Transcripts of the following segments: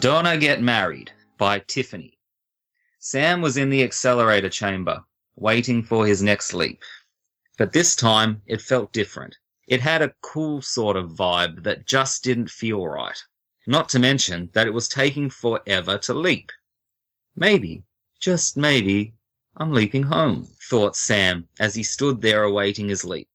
Donna Get Married by Tiffany. Sam was in the accelerator chamber, waiting for his next leap. But this time, it felt different. It had a cool sort of vibe that just didn't feel right. Not to mention that it was taking forever to leap. Maybe, just maybe, I'm leaping home, thought Sam as he stood there awaiting his leap.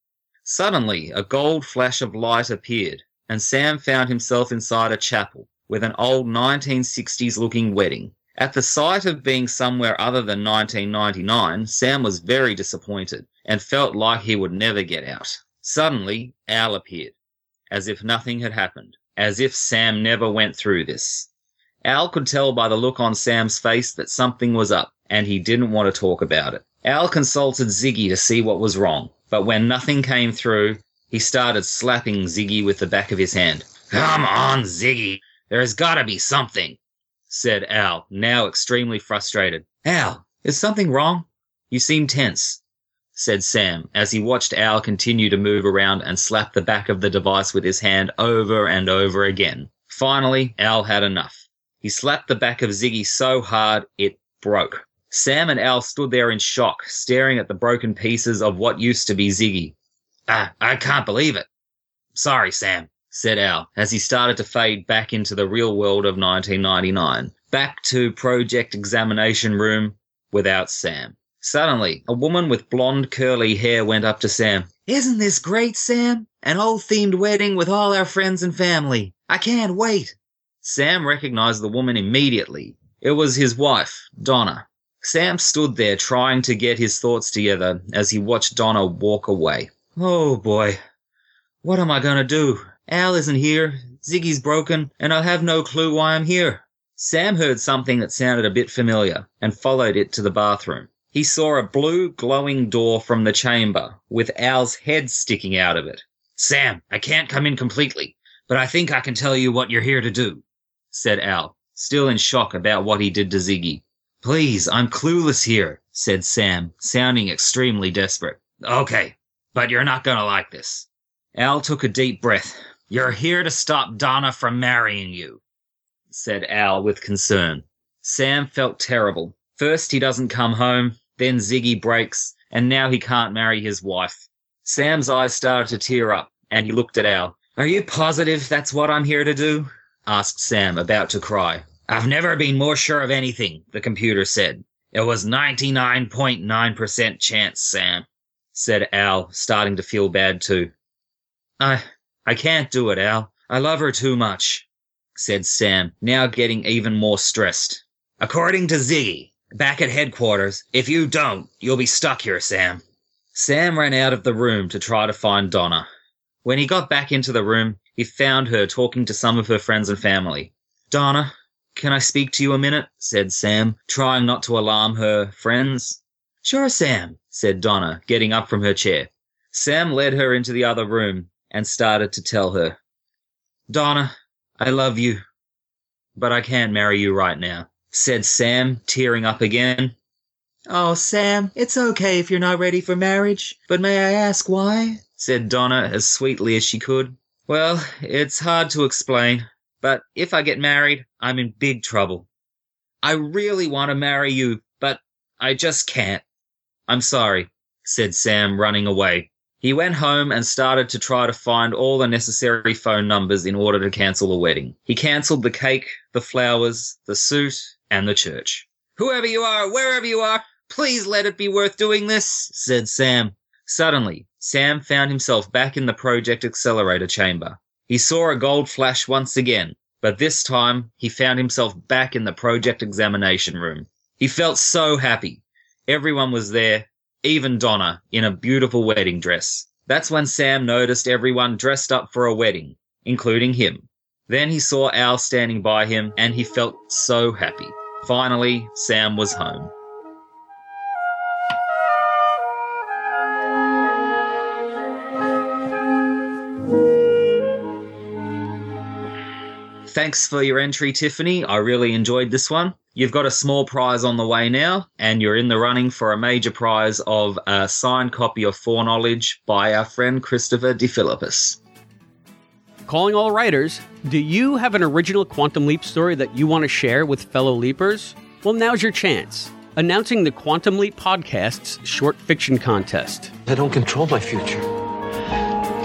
Suddenly, a gold flash of light appeared, and Sam found himself inside a chapel with an old 1960s looking wedding. At the sight of being somewhere other than 1999, Sam was very disappointed and felt like he would never get out. Suddenly, Al appeared, as if nothing had happened, as if Sam never went through this. Al could tell by the look on Sam's face that something was up, and he didn't want to talk about it. Al consulted Ziggy to see what was wrong, but when nothing came through, he started slapping Ziggy with the back of his hand. Come on, Ziggy, there has got to be something, said Al, now extremely frustrated. Al, is something wrong? You seem tense, said Sam, as he watched Al continue to move around and slap the back of the device with his hand over and over again. Finally, Al had enough. He slapped the back of Ziggy so hard it broke. Sam and Al stood there in shock, staring at the broken pieces of what used to be Ziggy. I, I can't believe it. Sorry, Sam, said Al, as he started to fade back into the real world of 1999, back to project examination room without Sam. Suddenly, a woman with blonde curly hair went up to Sam. Isn't this great, Sam? An old themed wedding with all our friends and family. I can't wait. Sam recognized the woman immediately. It was his wife, Donna. Sam stood there trying to get his thoughts together as he watched Donna walk away. Oh boy. What am I gonna do? Al isn't here, Ziggy's broken, and I have no clue why I'm here. Sam heard something that sounded a bit familiar and followed it to the bathroom. He saw a blue glowing door from the chamber with Al's head sticking out of it. Sam, I can't come in completely, but I think I can tell you what you're here to do, said Al, still in shock about what he did to Ziggy. Please, I'm clueless here, said Sam, sounding extremely desperate. Okay, but you're not gonna like this. Al took a deep breath. You're here to stop Donna from marrying you, said Al with concern. Sam felt terrible. First he doesn't come home, then Ziggy breaks, and now he can't marry his wife. Sam's eyes started to tear up, and he looked at Al. Are you positive that's what I'm here to do? asked Sam, about to cry. I've never been more sure of anything, the computer said. It was 99.9% chance, Sam, said Al, starting to feel bad too. I I can't do it, Al. I love her too much, said Sam, now getting even more stressed. According to Ziggy, back at headquarters, if you don't, you'll be stuck here, Sam. Sam ran out of the room to try to find Donna. When he got back into the room, he found her talking to some of her friends and family. Donna, can I speak to you a minute? said Sam, trying not to alarm her friends. Sure, Sam, said Donna, getting up from her chair. Sam led her into the other room and started to tell her, Donna, I love you, but I can't marry you right now, said Sam, tearing up again. Oh, Sam, it's okay if you're not ready for marriage, but may I ask why? said Donna as sweetly as she could. Well, it's hard to explain, but if I get married, I'm in big trouble. I really want to marry you, but I just can't. I'm sorry, said Sam, running away. He went home and started to try to find all the necessary phone numbers in order to cancel the wedding. He cancelled the cake, the flowers, the suit, and the church. Whoever you are, wherever you are, please let it be worth doing this, said Sam. Suddenly, Sam found himself back in the project accelerator chamber. He saw a gold flash once again, but this time he found himself back in the project examination room. He felt so happy. Everyone was there, even Donna, in a beautiful wedding dress. That's when Sam noticed everyone dressed up for a wedding, including him. Then he saw Al standing by him and he felt so happy. Finally, Sam was home. Thanks for your entry, Tiffany. I really enjoyed this one. You've got a small prize on the way now, and you're in the running for a major prize of a signed copy of Foreknowledge by our friend Christopher DeFilippis. Calling all writers, do you have an original Quantum Leap story that you want to share with fellow leapers? Well, now's your chance. Announcing the Quantum Leap Podcast's short fiction contest. I don't control my future.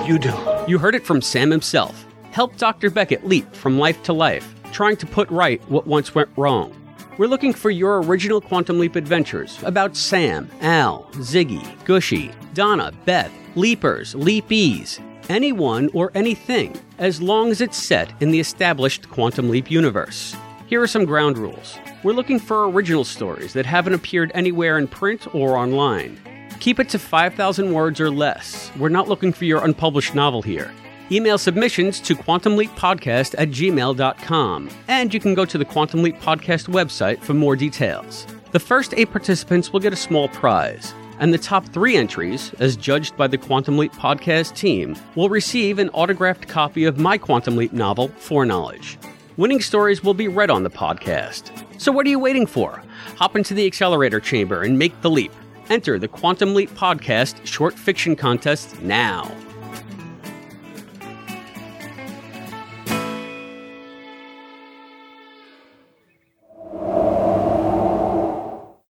You do. You heard it from Sam himself. Help Dr. Beckett leap from life to life, trying to put right what once went wrong. We're looking for your original Quantum Leap adventures about Sam, Al, Ziggy, Gooshie, Donna, Beth, Leapers, Leapies, anyone or anything, as long as it's set in the established Quantum Leap universe. Here are some ground rules. We're looking for original stories that haven't appeared anywhere in print or online. Keep it to 5,000 words or less. We're not looking for your unpublished novel here. Email submissions to quantumleappodcast at gmail.com, and you can go to the Quantum Leap Podcast website for more details. The first eight participants will get a small prize, and the top three entries, as judged by the Quantum Leap Podcast team, will receive an autographed copy of my Quantum Leap novel, Foreknowledge. Winning stories will be read on the podcast. So what are you waiting for? Hop into the accelerator chamber and make the leap. Enter the Quantum Leap Podcast short fiction contest now.